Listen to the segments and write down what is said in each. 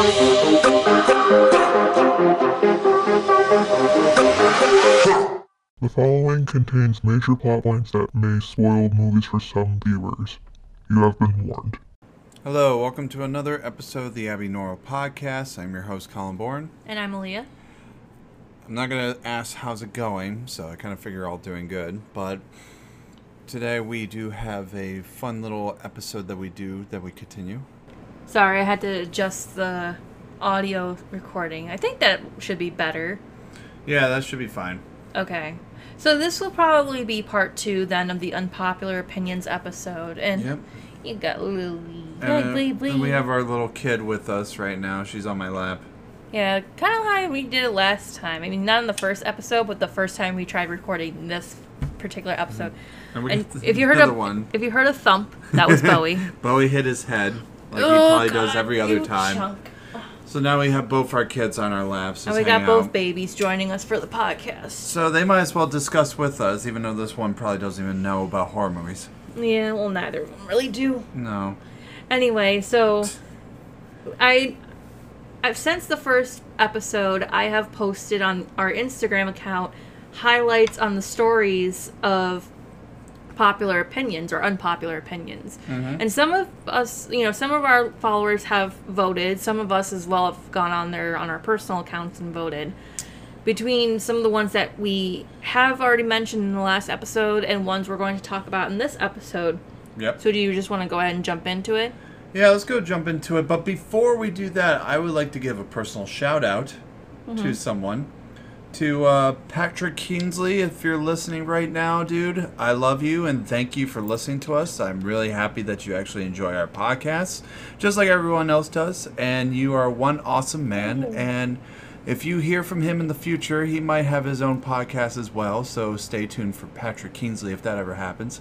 The following contains major plot points that may spoil movies for some viewers. You have been warned. Hello, welcome to another episode of the Abby Normal Podcast. I'm your host, Colin Bourne. And I'm Aaliyah. I'm not going to ask how's it going, so I kind of figure all doing good. But today we do have a fun little episode that we do that we continue. Sorry, I had to adjust the audio recording. I think that should be better. Yeah, that should be fine. Okay. So this will probably be part two then of the unpopular opinions episode. And Yep. you got Lily. And, uh, and we have our little kid with us right now. She's on my lap. Yeah, kind of how we did it last time. I mean, not in the first episode, but the first time we tried recording this particular episode. And, we And got if you heard a one, if you heard a thump, that was Bowie. Bowie hit his head like he Oh, probably does every other time. chunk. So now we have both our kids on our laps. And we got both out. babies joining us for the podcast. So they might as well discuss with us, even though this one probably doesn't even know about horror movies. Yeah, well, neither of them really do. No. Anyway, so I I've since the first episode I have posted on our Instagram account highlights on the stories of popular opinions or unpopular opinions. Mm-hmm. And some of us, you know, some of our followers have voted, some of us as well have gone on there on our personal accounts and voted. Between some of the ones that we have already mentioned in the last episode and ones we're going to talk about in this episode. Yep. So do you just want to go ahead and jump into it? Yeah, let's go jump into it. But before we do that, I would like to give a personal shout out mm-hmm. to someone. To uh, Patrick Kingsley, if you're listening right now, dude, I love you and thank you for listening to us. I'm really happy that you actually enjoy our podcast, just like everyone else does. And you are one awesome man. And if you hear from him in the future, he might have his own podcast as well. So stay tuned for Patrick Kingsley if that ever happens.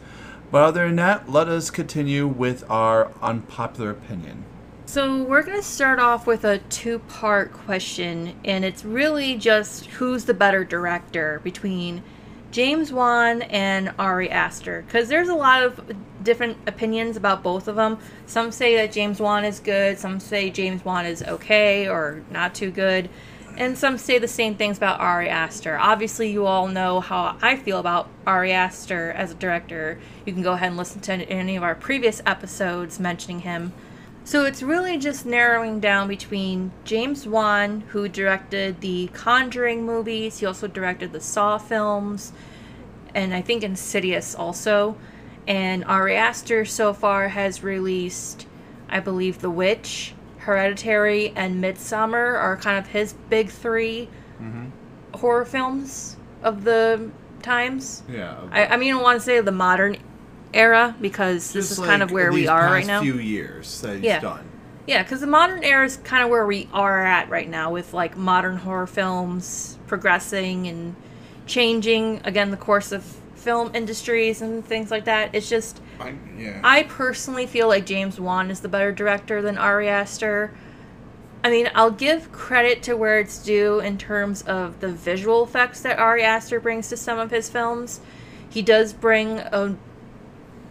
But other than that, let us continue with our unpopular opinion. So we're going to start off with a two-part question, and it's really just who's the better director between James Wan and Ari Aster, because there's a lot of different opinions about both of them. Some say that James Wan is good, some say James Wan is okay or not too good, and some say the same things about Ari Aster. Obviously, you all know how I feel about Ari Aster as a director. You can go ahead and listen to any of our previous episodes mentioning him. So it's really just narrowing down between James Wan, who directed the Conjuring movies, he also directed the Saw films, and I think Insidious also. And Ari Aster so far has released, I believe, The Witch, Hereditary, and Midsommar are kind of his big 3 mm-hmm. horror films of the times. Yeah. I, I mean, I want to say the modern era because this is kind of where we are right now. few years that he's Yeah. done. Yeah, because the modern era is kind of where we are at right now with like modern horror films progressing and changing again the course of film industries and things like that. It's just I, yeah. I personally feel like James Wan is the better director than Ari Aster. I mean, I'll give credit to where it's due in terms of the visual effects that Ari Aster brings to some of his films. He does bring a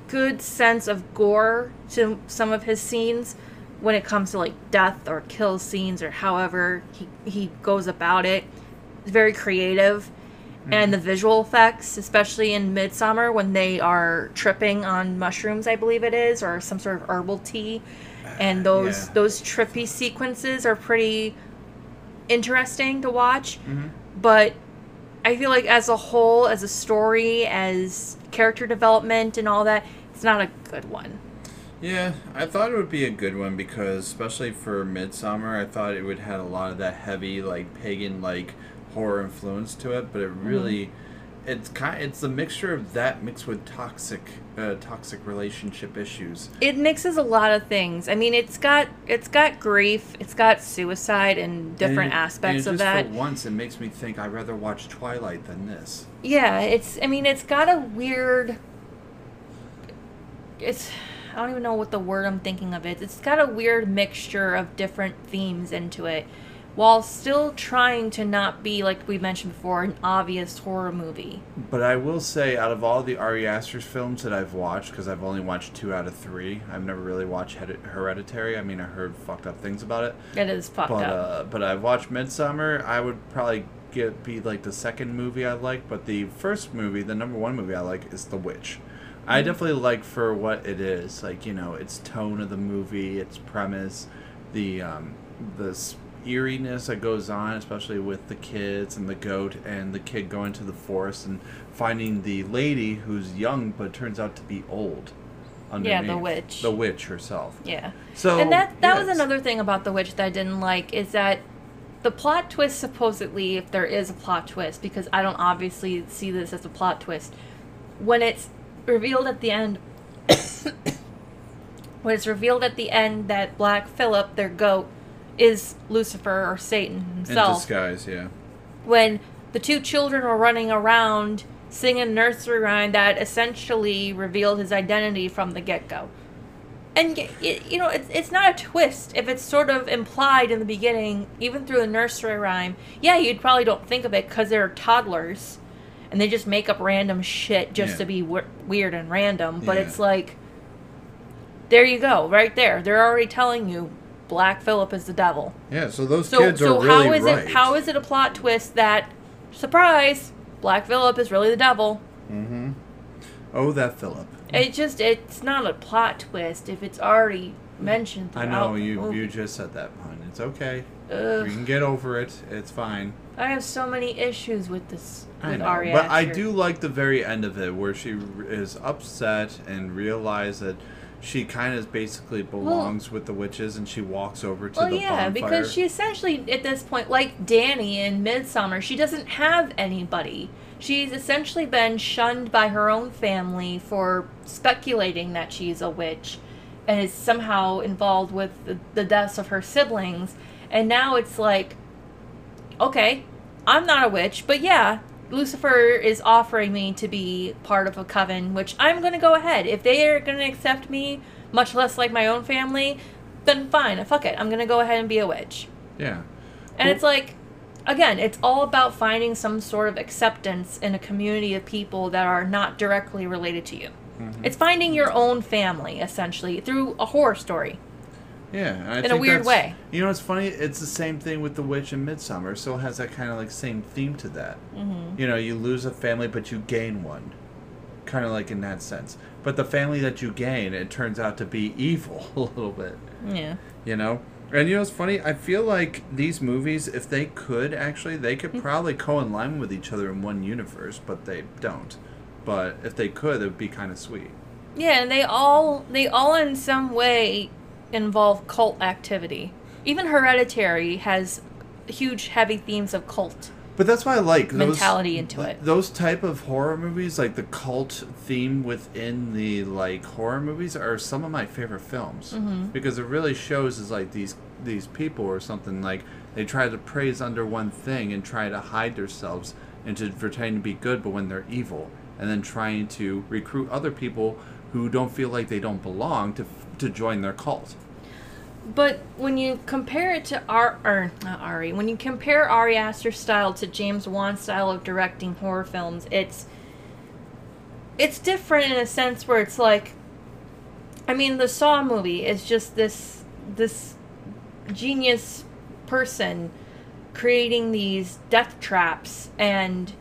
good sense of gore to some of his scenes when it comes to like death or kill scenes or however he, he goes about it. It's very creative. And mm-hmm. the visual effects, especially in Midsommar when they are tripping on mushrooms, I believe it is, or some sort of herbal tea. And ah, those Yeah. those trippy sequences are pretty interesting to watch. Mm-hmm. But I feel like as a whole, as a story, as character development and all that, it's not a good one. yeah, I thought it would be a good one because, especially for Midsommar, I thought it would have a lot of that heavy, like pagan, like horror influence to it. But it Mm-hmm. really, it's kind, it's a mixture of that mixed with toxic, uh, toxic relationship issues. It mixes a lot of things. I mean, it's got it's got grief, it's got suicide and different And it- aspects and of just that. For once, it makes me think I'd rather watch Twilight than this. Yeah, it's. I mean, it's got a weird. It's. I don't even know what the word I'm thinking of is. It's got a weird mixture of different themes into it, while still trying to not be like we mentioned before an obvious horror movie. But I will say, out of all the Ari Aster's films that I've watched, because I've only watched two out of three, I've never really watched Hereditary. I mean, I heard fucked up things about it. It is fucked But up. uh, but I've watched Midsommar. I would probably get be like the second movie I like, but the first movie, the number one movie I like, is The Witch. I definitely like for what it is, like you know, its tone of the movie, its premise, the um, the eeriness that goes on, especially with the kids and the goat and the kid going to the forest and finding the lady who's young but turns out to be old. Yeah, the witch. The witch herself. yeah. So and that that was another thing about the witch that I didn't like is that the plot twist supposedly if there is a plot twist because I don't obviously see this as a plot twist when it's revealed at the end when it's revealed at the end that Black Phillip, their goat is Lucifer or Satan himself. in disguise. Yeah. when the two children were running around singing nursery rhyme that essentially revealed his identity from the get-go and y- y- you know it's, it's not a twist if it's sort of implied in the beginning even through the nursery rhyme yeah you'd probably don't think of it because they're toddlers and they just make up random shit just Yeah. to be w- weird and random but Yeah. it's like there you go right there they're already telling you black phillip is the devil Yeah. So those so, kids so are really how is right. it how is it a plot twist that surprise Black Phillip is really the devil? Mm-hmm. Oh, that Philip. It just it's not a plot twist if it's already mentioned. I know you you just said that pun. It's okay. Ugh. We can get over it. It's fine. I have so many issues with this I with know, Ari but I do like the very end of it, where she is upset and realizes that she kind of basically belongs with the witches, and she walks over to. Well, the yeah, bonfire. because she essentially at this point, like Danny in Midsommar, she doesn't have anybody. She's essentially been shunned by her own family for speculating that she's a witch, and is somehow involved with the, the deaths of her siblings. And now it's like, okay, I'm not a witch, but yeah, Lucifer is offering me to be part of a coven, which I'm going to go ahead. If they are going to accept me, much less like my own family, then fine, fuck it. I'm going to go ahead and be a witch. yeah, And Well- it's like, again, it's all about finding some sort of acceptance in a community of people that are not directly related to you. Mm-hmm. It's finding your own family, essentially, through a horror story. Yeah. I In a weird way. You know, it's funny. It's the same thing with the witch in Midsommar. So it has that kind of like same theme to that. Mm-hmm. You know, you lose a family, but you gain one. Kind of like in that sense. But the family that you gain, it turns out to be evil a little bit. Yeah. you know and you know it's funny i feel like these movies if they could actually they Mm. could probably co-align with each other in one universe but they don't but if they could it would be kind of sweet Yeah, and they all they all in some way involve cult activity. Even Hereditary has huge heavy themes of cult. but that's why i like those, Mentality into it. those type of horror movies like the cult theme within the like horror movies are some of my favorite films Mm-hmm. because it really shows is like these these people or something like they try to praise under one thing and try to hide themselves and to pretend to be good but when they're evil and then trying to recruit other people who don't feel like they don't belong to to join their cult But when you compare it to Ar or not Ari, when you compare Ari Aster's style to James Wan's style of directing horror films, it's it's different in a sense where it's like I mean the Saw movie is just this this genius person creating these death traps and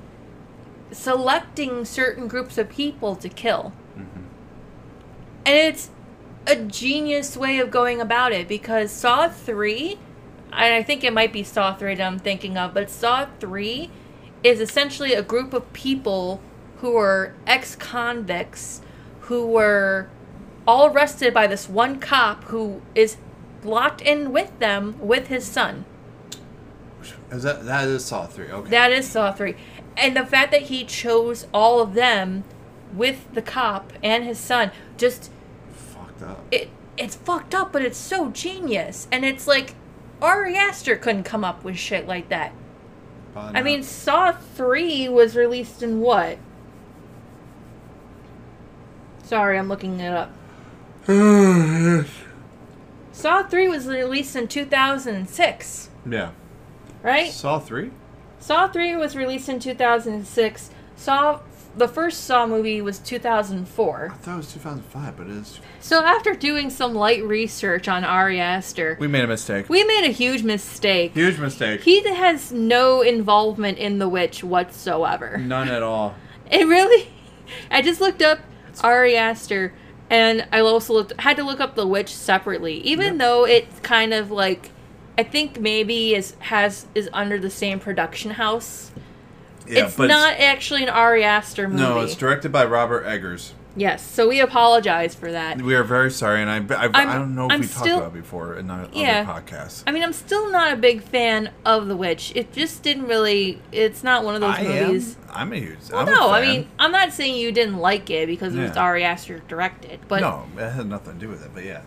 selecting certain groups of people to kill. And it's a genius way of going about it because Saw 3, and I think it might be Saw 3 that I'm thinking of, but Saw 3 is essentially a group of people who were ex convicts who were all arrested by this one cop who is locked in with them with his son. is that that is saw 3 okay That is Saw 3. And the fact that he chose all of them with the cop and his son just fucked up it it's fucked up, but it's so genius. And it's like Ari Aster couldn't come up with shit like that. But I no. mean, Saw 3 was released in what? Sorry, I'm looking it up. Saw 3 was released in 2006. yeah right? Saw three. Saw 3 was released in 2006. Saw the first Saw movie was 2004. I thought it was 2005, but it is. So after doing some light research on Ari Aster, We made a mistake. we made a huge mistake. Huge mistake. He has no involvement in The Witch whatsoever. None at all. It really. I just looked up Ari Aster, and I also looked had to look up The Witch separately, even Yep. though it's kind of like I think maybe is has is under the same production house. Yeah, it's not actually an Ari Aster movie. No, it's directed by Robert Eggers. yes, so we apologize for that. We are very sorry, and I, I, I I'm- don't know if I'm we talked about it before in other Yeah. podcasts. I mean, I'm still not a big fan of The Witch. It just didn't really. It's not one of those I movies. am. I'm a huge. Well, I'm no, I mean, I'm not saying you didn't like it because it was Ari Aster directed, but no, it had nothing to do with it. But yeah,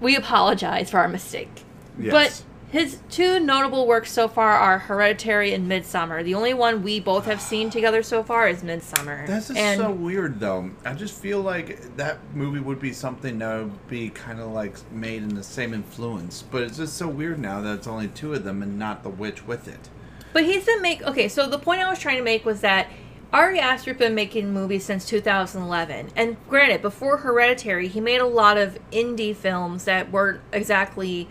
we apologize for our mistake. yes. But his two notable works so far are Hereditary and Midsommar. The only one we both have seen together so far is Midsommar. That's just and so weird, though. I just feel like that movie would be something that would be kind of like made in the same influence. But it's just so weird now that it's only two of them and not the witch with it. But he's been make okay. So the point I was trying to make was that Ari Aster has been making movies since 2011, and granted, before Hereditary, he made a lot of indie films that weren't exactly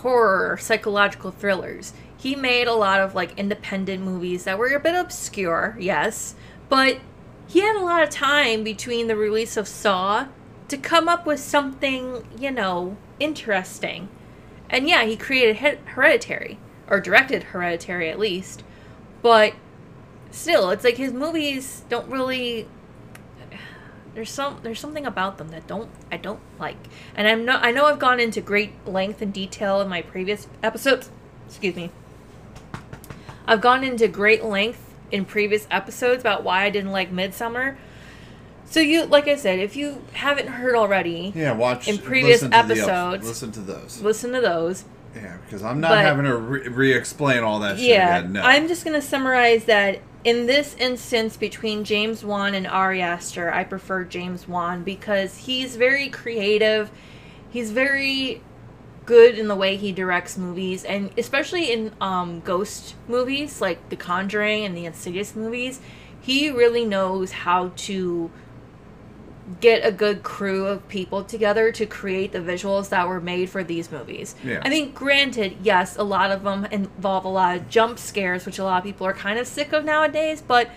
horror psychological thrillers. He made a lot of like independent movies that were a bit obscure, yes, but he had a lot of time between the release of Saw to come up with something, you know, interesting. And yeah, he created Hereditary, or directed Hereditary at least. But still, it's like his movies don't really. There's some there's something about them that don't I don't like, and I'm no I know I've gone into great length and detail in my previous episodes. Excuse me. I've gone into great length in previous episodes about why I didn't like Midsommar. So you, like I said, if you haven't heard already, Yeah, watch In previous listen to the- episodes. listen to those. listen to those. Yeah, because I'm not But- having to re- re-explain all that shit Yeah, again. No. I'm just gonna summarize that in this instance between James Wan and Ari Aster, I prefer James Wan because he's very creative. He's very good in the way he directs movies, and especially in um, ghost movies like The Conjuring and the Insidious movies, he really knows how to get a good crew of people together to create the visuals that were made for these movies. Yeah. I mean, granted, yes, a lot of them involve a lot of jump scares, which a lot of people are kind of sick of nowadays, but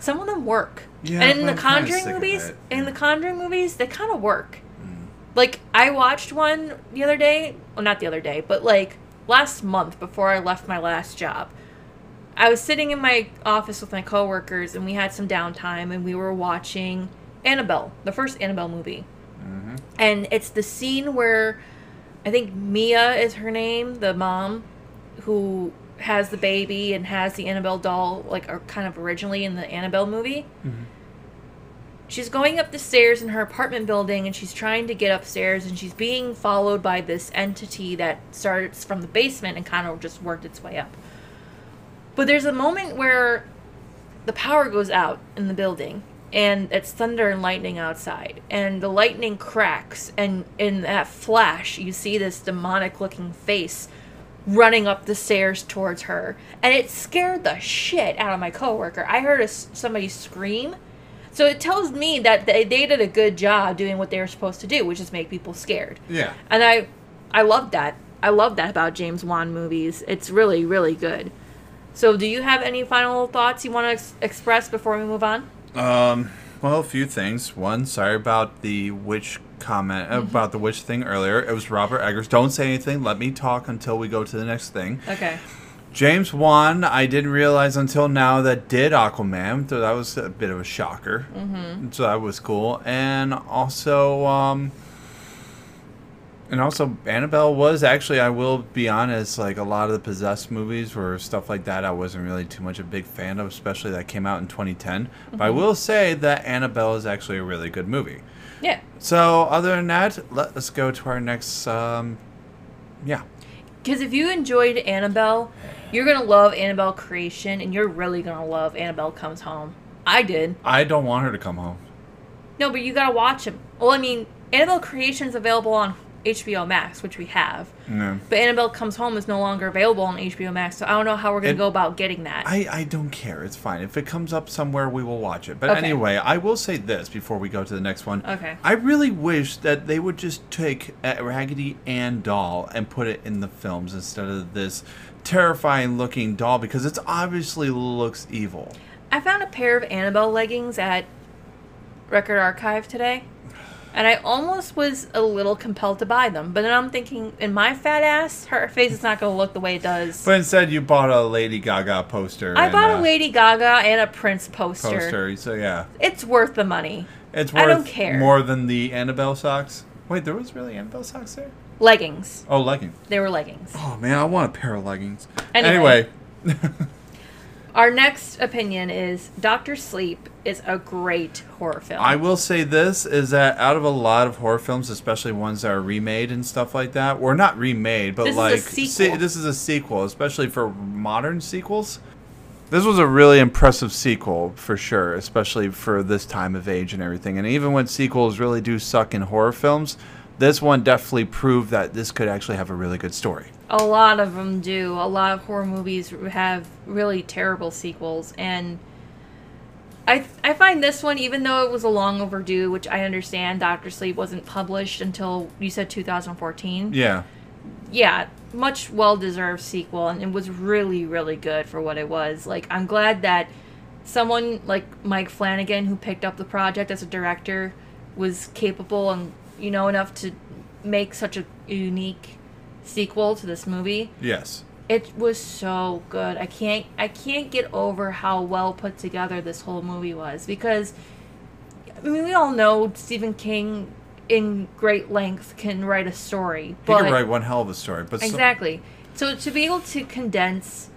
some of them work. Yeah, and in the I'm Conjuring of movies, it. in the Conjuring movies, they kind of work. Mm. Like I watched one the other day, well not the other day, but like last month before I left my last job. I was sitting in my office with my coworkers and we had some downtime and we were watching Annabelle, the first Annabelle movie. Mm-hmm. And it's the scene where I think Mia is her name, the mom who has the baby and has the Annabelle doll like or kind of originally in the Annabelle movie. Mm-hmm. She's going up the stairs in her apartment building and she's trying to get upstairs and she's being followed by this entity that starts from the basement and kind of just worked its way up. But there's a moment where the power goes out in the building and it's thunder and lightning outside and the lightning cracks and in that flash you see this demonic looking face running up the stairs towards her and it scared the shit out of my coworker. I heard a somebody scream. So it tells me that they, they did a good job doing what they were supposed to do which is make people scared. Yeah. and i i love that. I love that about james wan movies. It's really really good. So do you have any final thoughts you want to ex- express before we move on Um, well, a few things. One, sorry about the witch comment Mm-hmm. about the witch thing earlier. It was Robert Eggers. Don't say anything. Let me talk until we go to the next thing. okay James Wan, I didn't realize until now that did Aquaman, so that was a bit of a shocker. Mm-hmm. So that was cool, and also, um, and also Annabelle was actually, I will be honest, like a lot of the possessed movies or stuff like that, I wasn't really too much a big fan of, especially that came out in 2010. But I will say that Annabelle is actually a really good movie. yeah So other than that, let us go to our next. Um, yeah. Because if you enjoyed Annabelle, you're gonna love Annabelle Creation, and you're really gonna love Annabelle Comes Home. I did. I don't want her to come home. No, but you gotta watch them. Well, I mean, Annabelle Creation's available on HBO Max, which we have. No. But Annabelle Comes Home is no longer available on HBO Max, so I don't know how we're going to go about getting that. I, I don't care. It's fine. If it comes up somewhere, we will watch it. But Okay. anyway, I will say this before we go to the next one. Okay. I really wish that they would just take Raggedy Ann doll and put it in the films instead of this terrifying looking doll because it obviously looks evil. I found a pair of Annabelle leggings at Record Archive today, and I almost was a little compelled to buy them. But then I'm thinking, in my fat ass, her face is not going to look the way it does. But instead, you bought a Lady Gaga poster. I bought a Lady Gaga and a Prince poster. poster. So yeah, It's worth the money. it's worth I don't care. more than the Annabelle socks. Wait, there was really Annabelle socks there? Leggings. Oh, leggings. They were leggings. Oh man, I want a pair of leggings. Anyway. anyway Our next opinion is Doctor Sleep is a great horror film. I will say this is that out of a lot of horror films, especially ones that are remade and stuff like that, or not remade, but This is a like sequel. this is a sequel, especially for modern sequels. This was a really impressive sequel for sure, especially for this time of age and everything. And even when sequels really do suck in horror films, this one definitely proved that this could actually have a really good story. A lot of them do. A lot of horror movies have really terrible sequels, and I I find this one, even though it was a long overdue, which I understand, Doctor Sleep wasn't published until you said 2014. Yeah. yeah, much well deserved sequel, and it was really, really good for what it was. Like, I'm glad that someone like Mike Flanagan, who picked up the project as a director, was capable and you know enough to make such a unique sequel to this movie. Yes. It was so good. I can't I can't get over how well put together this whole movie was because I mean we all know Stephen King in great length can write a story, He but could write one hell of a story, but Exactly. So to be able to condense,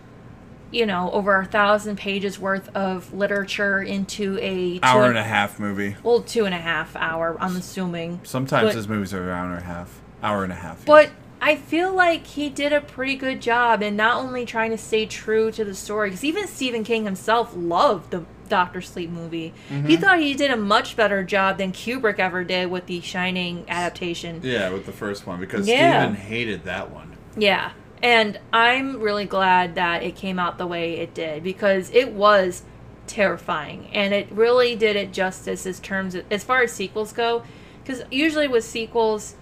you know, over a thousand pages worth of literature into a hour and a half movie. well, two and a half hour, I'm assuming. Sometimes But- his movies are an hour and a half. Hour and a half. yes. But I feel like he did a pretty good job in not only trying to stay true to the story, because even Stephen King himself loved the Doctor Sleep movie. He Mm-hmm. thought he did a much better job than Kubrick ever did with the Shining adaptation. Yeah, with the first one because Yeah. Stephen hated that one. Yeah. And I'm really glad that it came out the way it did because it was terrifying and it really did it justice as terms as far as sequels go because usually with sequels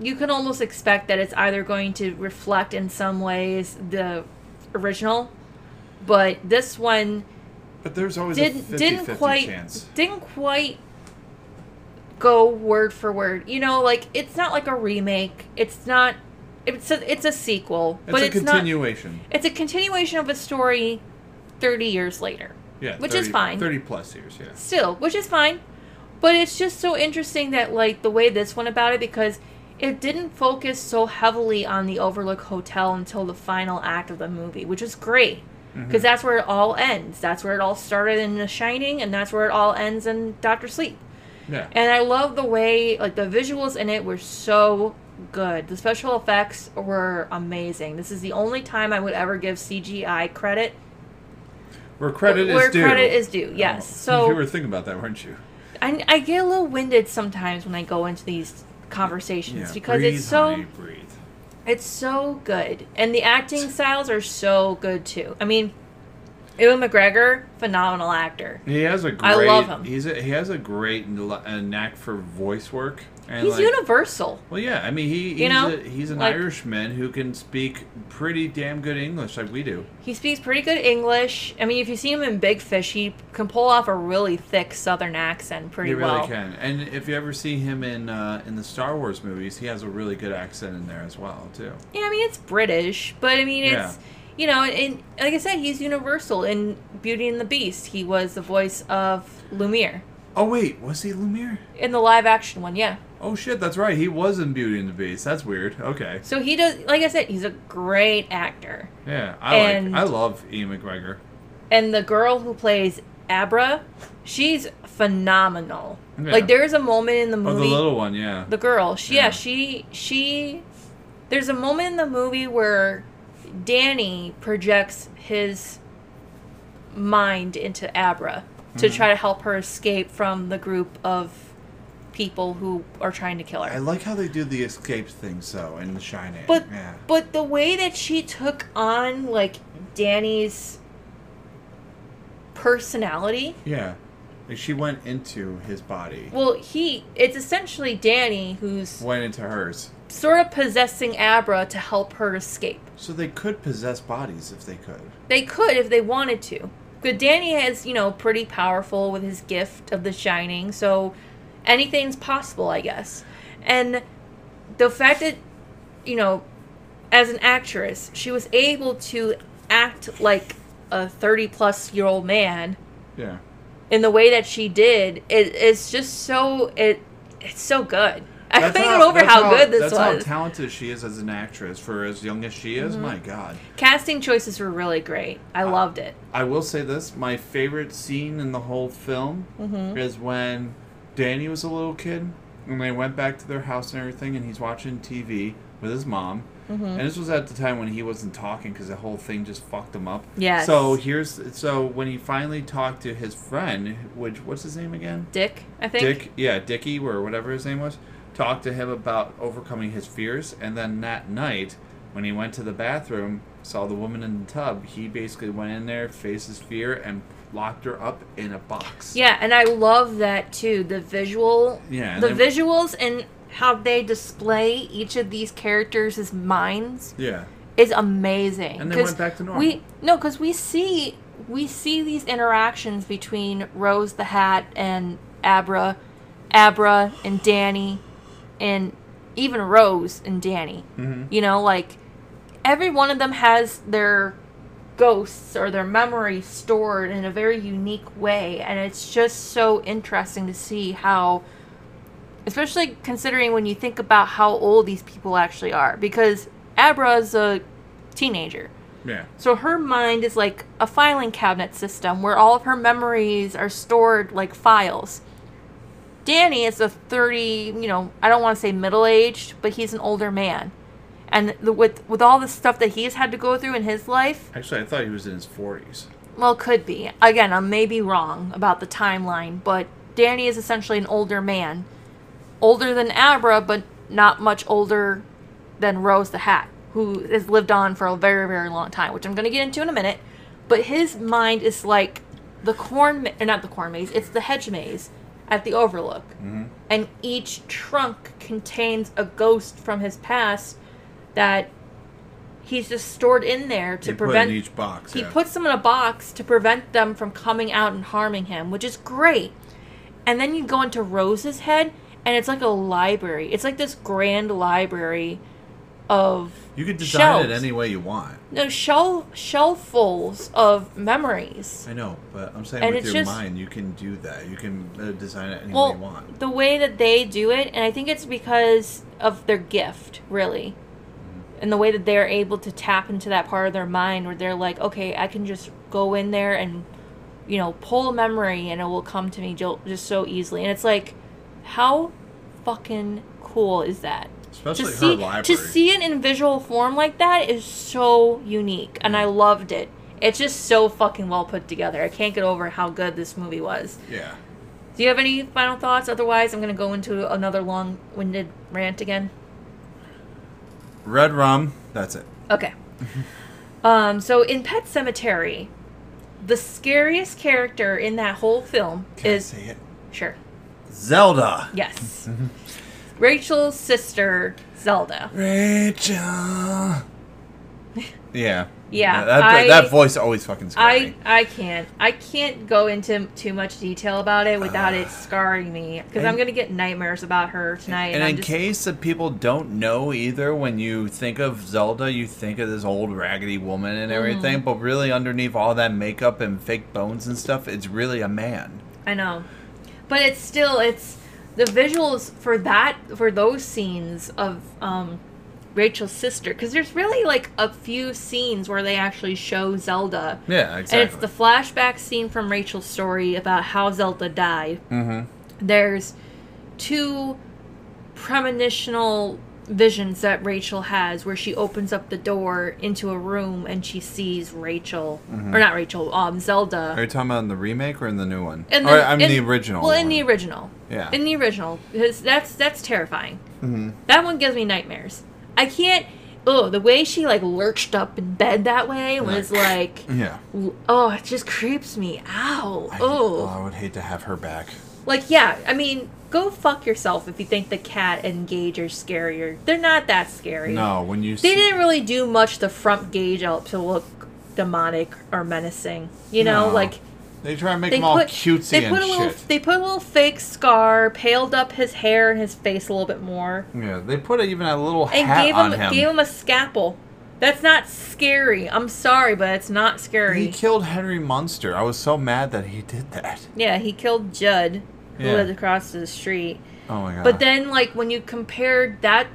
you can almost expect that it's either going to reflect in some ways the original but this one But there's always didn't 50 didn't 50 quite chance. didn't quite go word for word. You know, like it's not like a remake. It's not. It's a it's a sequel, It's but a it's not. continuation. It's a continuation of a story, thirty years later. yeah, which is fine. 30 plus years, yeah. Still, which is fine, but it's just so interesting that like the way this went about it because it didn't focus so heavily on the Overlook Hotel until the final act of the movie, which is great. Mm-hmm. Because that's where it all ends. That's where it all started in The Shining, and that's where it all ends in Doctor Sleep. Yeah. And I love the way, like, the visuals in it were so good. The special effects were amazing. This is the only time I would ever give CGI credit. Where credit where is due. Where credit is due, yes. Oh, So- you were thinking about that, weren't you? I, I get a little winded sometimes when I go into these conversations because breathe, it's so honey, it's so good and the acting styles are so good too. I mean, Ewan McGregor, phenomenal actor. He has a great. I love him. He's a, he has a great knack for voice work. And He's like, universal. Well, yeah. I mean, he he's, You know, a, he's an like- Irishman who can speak pretty damn good English, like we do. He speaks pretty good English. I mean, if you see him in Big Fish, he can pull off a really thick Southern accent pretty well. He really can. And if you ever see him in uh, in the Star Wars movies, he has a really good accent in there as well, too. Yeah, I mean it's British, but I mean it's Yeah. You know, and like I said, he's universal. In Beauty and the Beast, he was the voice of Lumiere Oh wait, was he Lumiere? in the live action one. Yeah, Oh shit, that's right. He was in Beauty and the Beast. That's weird. Okay. so he does. Like I said, he's a great actor. Yeah, I And- like. I love Ewan McGregor. And the girl who plays Abra, she's phenomenal. Yeah. Like there's a moment in the Oh, movie. the little one, yeah. The girl, she, Yeah. yeah, she, she. There's a moment in the movie where Danny projects his mind into Abra to Mm-hmm. try to help her escape from the group of people who are trying to kill her. I like how they do the escape thing so in The Shining. But yeah. but the way that she took on like Danny's personality, Yeah. Like she went into his body. well, he it's essentially Danny who's Went into hers. sort of possessing Abra to help her escape. So they could possess bodies if they could. They could if they wanted to. But Danny is, you know, pretty powerful with his gift of the shining, so anything's possible, I guess. And the fact that, you know, as an actress, she was able to act like a 30 plus year old man Yeah. In the way that she did, it, it's just so it it's so good. I That's can't how- get over that's how, good this that's was. That's how talented she is as an actress for as young as she Mm-hmm. is. My God. Casting choices were really great. I loved it. I will say this: my favorite scene in the whole film Mm-hmm. is when Danny was a little kid and they went back to their house and everything, and he's watching TV with his mom. Mm-hmm. And this was at the time when he wasn't talking because the whole thing just fucked him up. Yeah. So here's so when he finally talked to his friend, which what's his name again? Dick, I think. Dick, yeah, Dickie or whatever his name was, talked to him about overcoming his fears, and then that night, when he went to the bathroom, saw the woman in the tub, he basically went in there, faced his fear, and locked her up in a box. Yeah, and I love that too. The visual, Yeah, the then- visuals and how they display each of these characters' minds Yeah. is amazing. And they went back to normal. We no, because we see we see these interactions between Rose the Hat and Abra, Abra and Danny, and even Rose and Danny. Mm-hmm. You know, like every one of them has their ghosts or their memories stored in a very unique way, and it's just so interesting to see how. Especially considering when you think about how old these people actually are, because abra's a teenager. Yeah. So her mind is like a filing cabinet system where all of her memories are stored like files. Danny is a 30, you know, I don't want to say middle aged, but he's an older man. And the, with with all the stuff that he's had to go through in his life, Actually, I thought he was in his 40s. well, could be. Again, I may be wrong about the timeline, but Danny is essentially an older man. Older than Abra, but not much older than Rose the Hat, who has lived on for a very, very long time, which I'm going to get into in a minute. But his mind is like the corn, ma- or not the corn maze, it's the hedge maze at the Overlook. Mm-hmm. And each trunk contains a ghost from his past that he's just stored in there to he prevent put in each box. he yeah. puts them in a box to prevent them from coming out and harming him, which is great. And then you go into Rose's head, and it's like a library. It's like this grand library of You could design it any way you want. no shelf shelffuls of memories. I know, but I'm saying And with your just- mind, you can do that. You can uh, design it any way you want. the way that they do it, and I think it's because of their gift, really. And the way that they're able to tap into that part of their mind where they're like, okay, I can just go in there and, you know, pull a memory and it will come to me just so easily. And it's like, how fucking cool is that? Especially to her see, library. To see it in visual form like that is so unique, and I loved it. It's just so fucking well put together. I can't get over how good this movie was. Yeah. Do you have any final thoughts? Otherwise, I'm going to go into another long winded rant again. Red rum. That's it. Okay. um, so in Pet Sematary, the scariest character in that whole film Can is. I say it? Sure. Zelda. Yes. Rachel's sister, Zelda. Rachel. Yeah. Yeah, That, I- that voice always fucking scared I me. I can't I can't go into too much detail about it without it scarring me because I'm gonna get nightmares about her tonight. And I'm in just, case that people don't know either, when you think of Zelda, you think of this old raggedy woman and Mm-hmm. everything, but really underneath all that makeup and fake bones and stuff, it's really a man. I know, but it's still it's the visuals for that for those scenes of um, Rachel's sister because there's really like a few scenes where they actually show Zelda. Yeah, exactly. And it's the flashback scene from Rachel's story about how Zelda died. mm-hmm. There's two premonitional visions that Rachel has where she opens up the door into a room and she sees Rachel or not Rachel, um Zelda. Are you talking about in the remake or in the new one? And or, then- I mean in- the original. Well, in the original. Yeah. In the original, because that's that's terrifying. Mm-hmm. That one gives me nightmares. I can't. Oh, the way she like lurched up in bed that way was like, Yeah. oh, it just creeps me out. I, Oh, I would hate to have her back. like yeah. I mean, go fuck yourself if you think the cat and Gage are scarier. They're not that scary. No, when you They see, didn't really do much to front Gage out to look demonic or menacing. You know, No. like they try to make they them all put cutesy they and put a little shit. they put a little fake scar, paled up his hair and his face a little bit more, Yeah, they put even a little and hat gave on him, him. gave him a scalpel. That's not scary. I'm sorry, but it's not scary. He killed Henry Munster. I was so mad that he did that. yeah, he killed Jud, who Yeah. lived across the street. Oh my god. But then, like when you compared that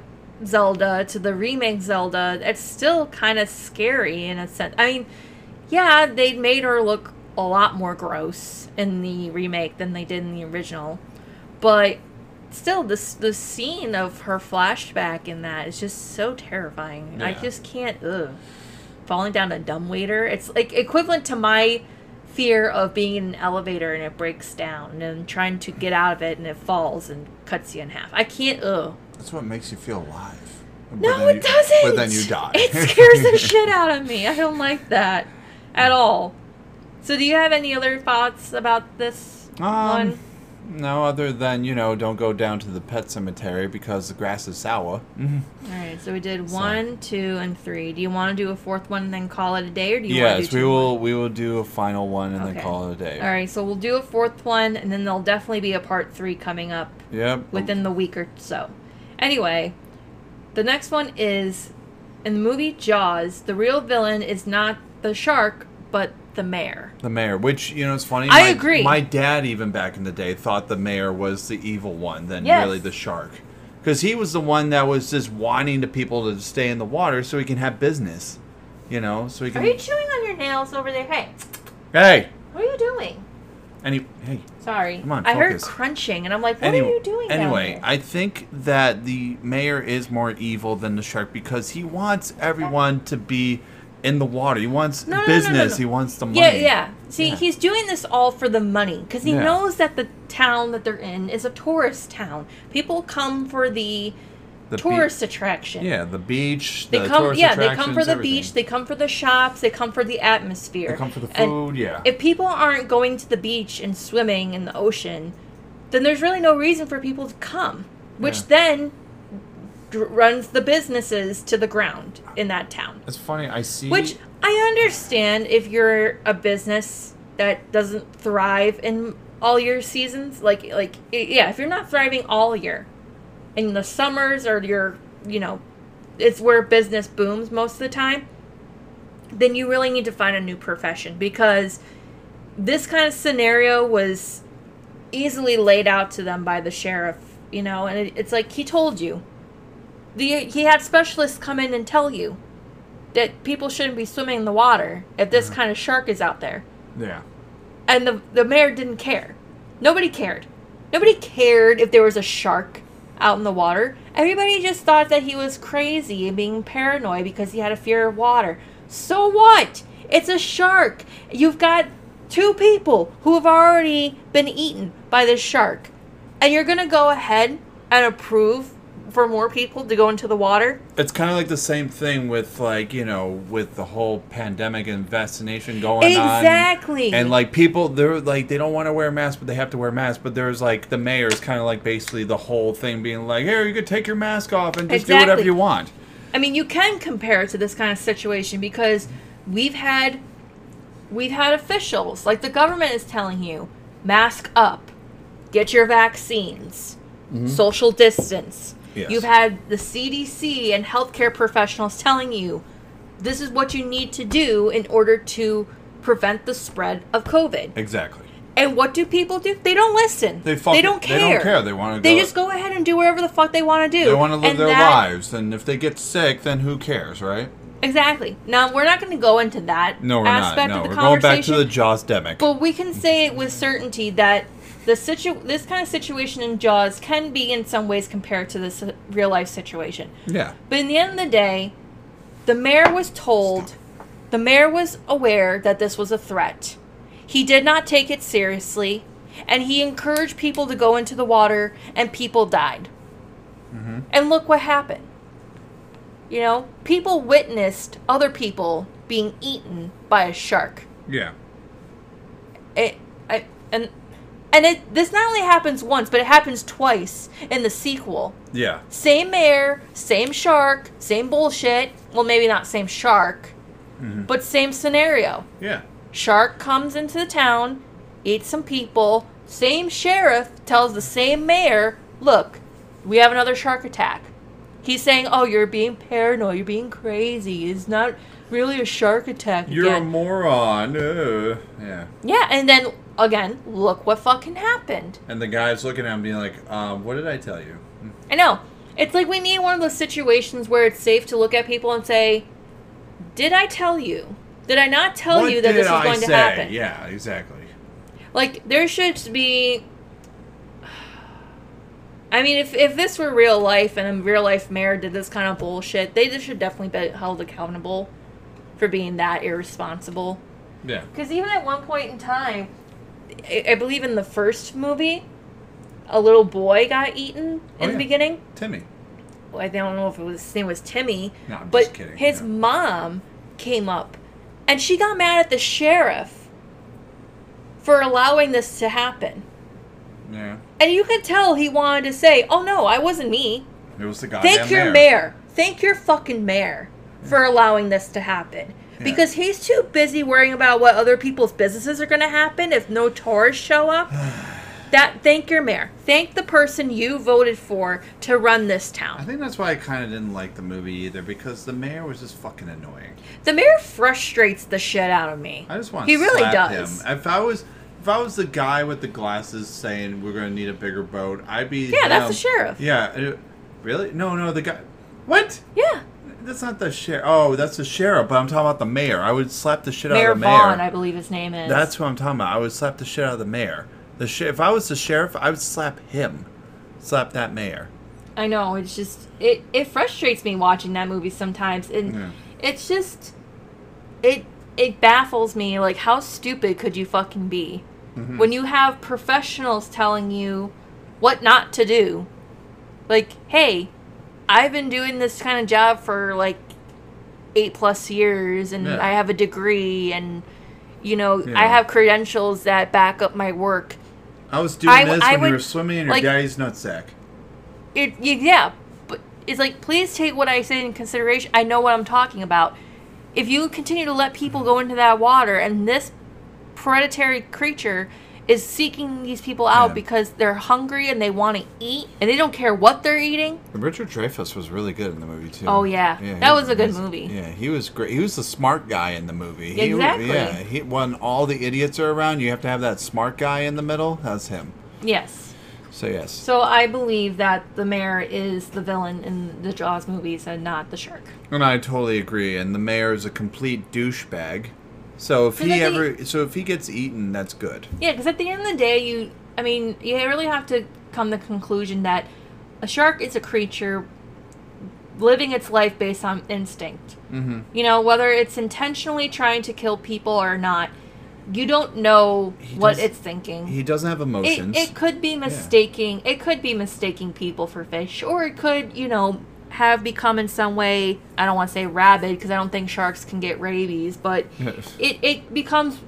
Zelda to the remake Zelda, it's still kind of scary in a sense. I mean, yeah, they made her look a lot more gross in the remake than they did in the original, but still, this the scene of her flashback in that is just so terrifying. I just can't. Ugh, falling down a dumbwaiter. It's like equivalent to my fear of being in an elevator and it breaks down and trying to get out of it and it falls and cuts you in half. I can't. Ugh. That's what makes you feel alive. But No, it you- doesn't. But then you die. It scares the shit out of me. I don't like that at all. So, do you have any other thoughts about this Um, one? No, other than you know, don't go down to the pet cemetery because the grass is sour. Mm-hmm. All right, so we did So- one, two, and three. Do you want to do a fourth one and then call it a day, or do you want to Yes, do we will. more? We will do a final one and Okay. then call it a day. All right, so we'll do a fourth one, and then there'll definitely be a part three coming up Yep. within the week or so. Anyway, the next one is in the movie Jaws, the real villain is not the shark, but the mayor. The mayor, which you know, it's funny. I my, agree. My dad, even back in the day, thought the mayor was the evil one than Yes. really the shark, because he was the one that was just wanting the people to stay in the water so he can have business. You know, so he can. Are you chewing on your nails over there? Hey, Hey, what are you doing? any hey. Sorry. Come on, I heard crunching, and I'm like, what Anyway, are you doing anyway? I think that the mayor is more evil than the shark because he wants everyone to be in the water. He wants No, no, no, no, business. He wants the money. Yeah, yeah. See, Yeah. he's doing this all for the money because he Yeah. knows that the town that they're in is a tourist town. People come for the, The be- tourist attraction. yeah, the beach. They the come, yeah, they come for the everything. beach. They come for the shops. They come for the atmosphere. They come for the And food. yeah. if people aren't going to the beach and swimming in the ocean, then there's really no reason for people to come, which Yeah. then runs the businesses to the ground in that town. it's funny. I see. Which I understand if you're a business that doesn't thrive in all year seasons, like like yeah, if you're not thriving all year, in the summers or your you know, it's where business booms most of the time, then you really need to find a new profession because this kind of scenario was easily laid out to them by the sheriff, you know, and it, it's like he told you. The, he had specialists come in and tell you that people shouldn't be swimming in the water if this kind of shark is out there. yeah. And the, the mayor didn't care. Nobody cared. Nobody cared if there was a shark out in the water. Everybody just thought that he was crazy and being paranoid because he had a fear of water. So what? It's a shark. You've got two people who have already been eaten by this shark. And you're going to go ahead and approve for more people to go into the water? It's kind of like the same thing with like you know with the whole pandemic and vaccination going on. Exactly. And like people, they're like they don't want to wear masks, but they have to wear masks. But there's like the mayor is kind of like basically the whole thing being like, here you could take your mask off and just do whatever you want. I mean, you can compare it to this kind of situation because we've had we've had officials like the government is telling you, mask up, get your vaccines, mm-hmm. social distance. Yes. You've had the CDC and healthcare professionals telling you this is what you need to do in order to prevent the spread of COVID. Exactly. And what do people do? They don't listen. They fuck it. don't care. They don't care. They wanna They go- just go ahead and do whatever the fuck they want to do. They want to live And their that- lives, and if they get sick, then who cares, right? Exactly. Now we're not going to go into that No, we're not. No, of the we're going back to the Jaws demic. but we can say it with certainty that the situ this kind of situation in Jaws can be in some ways compared to this real life situation. Yeah. But in the end of the day, the mayor was told, the mayor was aware that this was a threat. He did not take it seriously, and he encouraged people to go into the water, and people died. Mm-hmm. And look what happened. You know, people witnessed other people being eaten by a shark. Yeah. It, I, and and it this not only happens once, but it happens twice in the sequel. Yeah. Same mayor, same shark, same bullshit. Well, maybe not same shark, mm-hmm. but same scenario. Yeah. Shark comes into the town, eats some people. Same sheriff tells the same mayor, "Look, we have another shark attack." He's saying, "Oh, you're being paranoid. You're being crazy. It's not really a shark attack." You're a moron. Uh, yeah. yeah, and then again, look what fucking happened. And the guy's looking at him being like, um, what did I tell you? I know. It's like we need one of those situations where it's safe to look at people and say, "Did I tell you? Did I not tell what you that this was I going say? to happen?" Yeah, exactly. Like there should be. I mean, if if this were real life and a real life mayor did this kind of bullshit, they should definitely be held accountable for being that irresponsible. Yeah. Because even at one point in time, I, I believe in the first movie, a little boy got eaten oh, in Oh, the beginning. Timmy. Well, I don't know if it was his name was Timmy, No, I'm but just kidding, his yeah. mom came up, and she got mad at the sheriff for allowing this to happen. Yeah. And you could tell he wanted to say, "Oh no, I wasn't me. It was the guy. Thank your mayor. Thank your fucking mayor for allowing this to happen." Yeah. Because he's too busy worrying about what other people's businesses are going to happen if no tourists show up. that thank your mayor. Thank the person you voted for to run this town. I think that's why I kind of didn't like the movie either because the mayor was just fucking annoying. The mayor frustrates the shit out of me. I just want He to really does. him. If I was if I was the guy with the glasses saying we're going to need a bigger boat, I'd be Yeah, that's the sheriff. Yeah, uh, really? No, no, the guy. What? Yeah. That's not the sheriff. Oh, that's the sheriff. But I'm talking about the mayor. I would slap the shit Mayor out of the mayor. Vaughn, I believe his name is. That's who I'm talking about. I would slap the shit out of the mayor. The sh- if I was the sheriff, I would slap him. Slap that mayor. I know. It's just it. It frustrates me watching that movie sometimes, and Yeah. it's just it. It baffles me. Like, how stupid could you fucking be Mm-hmm. when you have professionals telling you what not to do? Like, hey, I've been doing this kind of job for like eight plus years, and Yeah. I have a degree, and you know, I have credentials that back up my work. I was doing I- this I when would- you were swimming in your like- daddy's nutsack. it yeah but it's like please take what i say in consideration i know what i'm talking about if you continue to let people go into that water and this predatory creature is seeking these people out Yeah. because they're hungry and they want to eat and they don't care what they're eating Richard Dreyfuss was really good in the movie too. Oh, yeah. he That was a good movie. Yeah, he was great. He was the smart guy in the movie. He, Exactly. Yeah, he, when all the idiots are around, you have to have that smart guy in the middle. That's him. yes So yes. so i believe that the mayor is the villain in the jaws movies and not the shark And I totally agree. And the mayor is a complete douchebag. So if he then he- ever, so if he gets eaten, that's good. Yeah, because at the end of the day, you, I mean, you really have to come to the conclusion that a shark is a creature living its life based on instinct. Mm-hmm. You know, whether it's intentionally trying to kill people or not, you don't know He what does- it's thinking. He doesn't have emotions. it could be mistaking. It could be mistaking people for fish, or it could, you know, have become in some way. I don't want to say rabid because I don't think sharks can get rabies, but it it becomes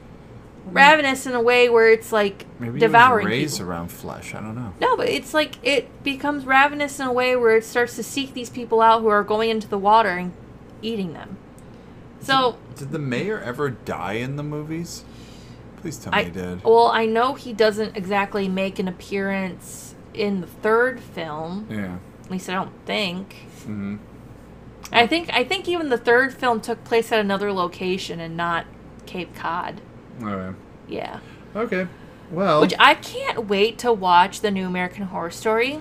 ravenous in a way where it's like Maybe devouring was raised people. around flesh. I don't know. No, but it's like it becomes ravenous in a way where it starts to seek these people out who are going into the water and eating them. So Did the mayor ever die in the movies? Please tell me I he did. well, I know he doesn't exactly make an appearance in the third film. Yeah. At least I don't think. hmm I think I think even the third film took place at another location and not Cape Cod. All right. Yeah. Okay. Well. Which I can't wait to watch the new American Horror Story.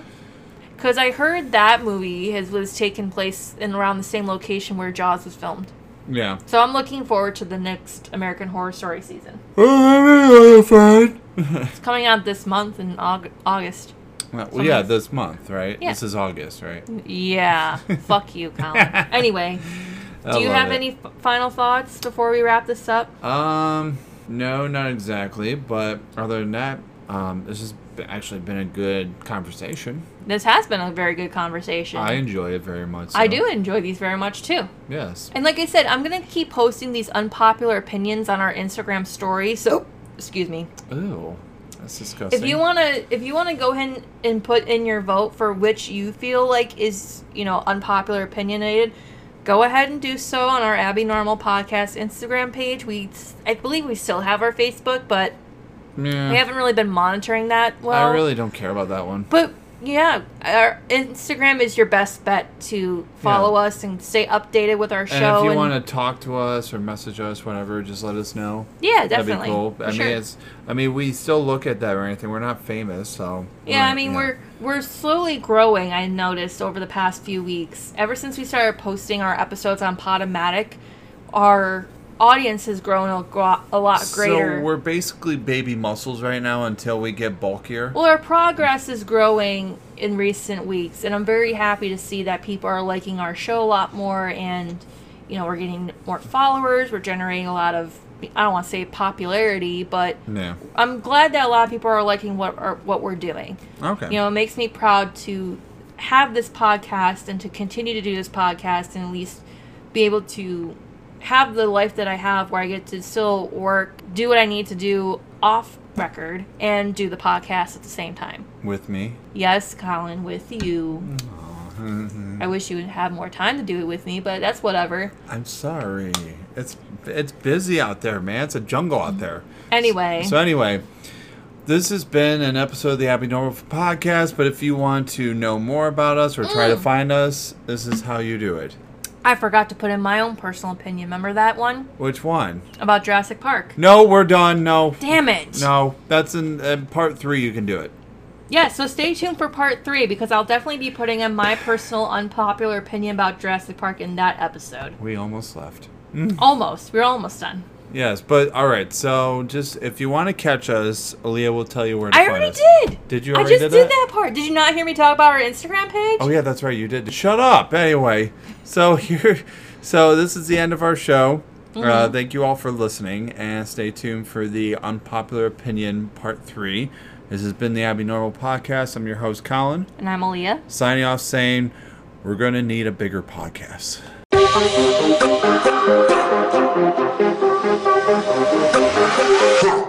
Because I heard that movie has was taken place in around the same location where Jaws was filmed. Yeah. So I'm looking forward to the next American Horror Story season. Oh. It's coming out this month in August. Well, yeah, this month, right? Yeah. This is August, right? Yeah. Fuck you, Colin. Anyway, do you have it. any f- final thoughts before we wrap this up? Um, no, not exactly. But other than that, um, this has actually been a good conversation. This has been a very good conversation. I enjoy it very much. I do enjoy these very much too. Yes. And like I said, I'm gonna keep posting these unpopular opinions on our Instagram story. So, excuse me. Ooh, that's disgusting. If you wanna, if you wanna go ahead and put in your vote for which you feel like is, you know, unpopular opinionated, go ahead and do so on our Abby Normal Podcast Instagram page. We, I believe we still have our Facebook, but yeah, we haven't really been monitoring that well. I really don't care about that one. But yeah, our Instagram is your best bet to follow us and stay updated with our show. And if you and- want to talk to us or message us, whatever, just let us know. yeah, definitely. That'd be cool. I sure. mean, it's. I mean, we still look at that or anything. We're not famous, so. Yeah, I mean yeah. we're we're slowly growing. I noticed over the past few weeks. Ever since we started posting our episodes on Podomatic, our audience has grown a, lot greater. So we're basically baby muscles right now until we get bulkier. well, our progress is growing in recent weeks, and I'm very happy to see that people are liking our show a lot more, and you know we're getting more followers. We're generating a lot of I don't want to say popularity, but. I'm glad that a lot of people are liking what are, what we're doing. Okay. you know, it makes me proud to have this podcast and to continue to do this podcast and at least be able to have the life that I have where I get to still work, do what I need to do off record, and do the podcast at the same time. With me. Yes, Colin, with you. Mm-hmm. I wish you would have more time to do it with me, but that's whatever. I'm sorry. It's it's busy out there, man. It's a jungle out there. Anyway, So anyway, this has been an episode of the Abby Normal podcast. But if you want to know more about us or try to find us, this is how you do it. I forgot to put in my own personal opinion. Remember that one Which one? about Jurassic Park? No, we're done. No, Damn it! no. That's in, in part three. You can do it. Yeah, so stay tuned for part three because I'll definitely be putting in my personal unpopular opinion about Jurassic Park in that episode. We almost left. Almost. We're almost done. Yes, but all right. So just if you want to catch us, Aaliyah will tell you where to I find already us. did. Did you I already just did did that? that part. Did you not hear me talk about our Instagram page? Oh yeah, that's right. You did. Shut up. Anyway, so here, so this is the end of our show. Mm-hmm. Uh, thank you all for listening, and stay tuned for the unpopular opinion part three. This has been the Abby Normal podcast. I'm your host Colin, And I'm Aaliyah. signing off saying we're gonna need a bigger podcast. Thank Rock.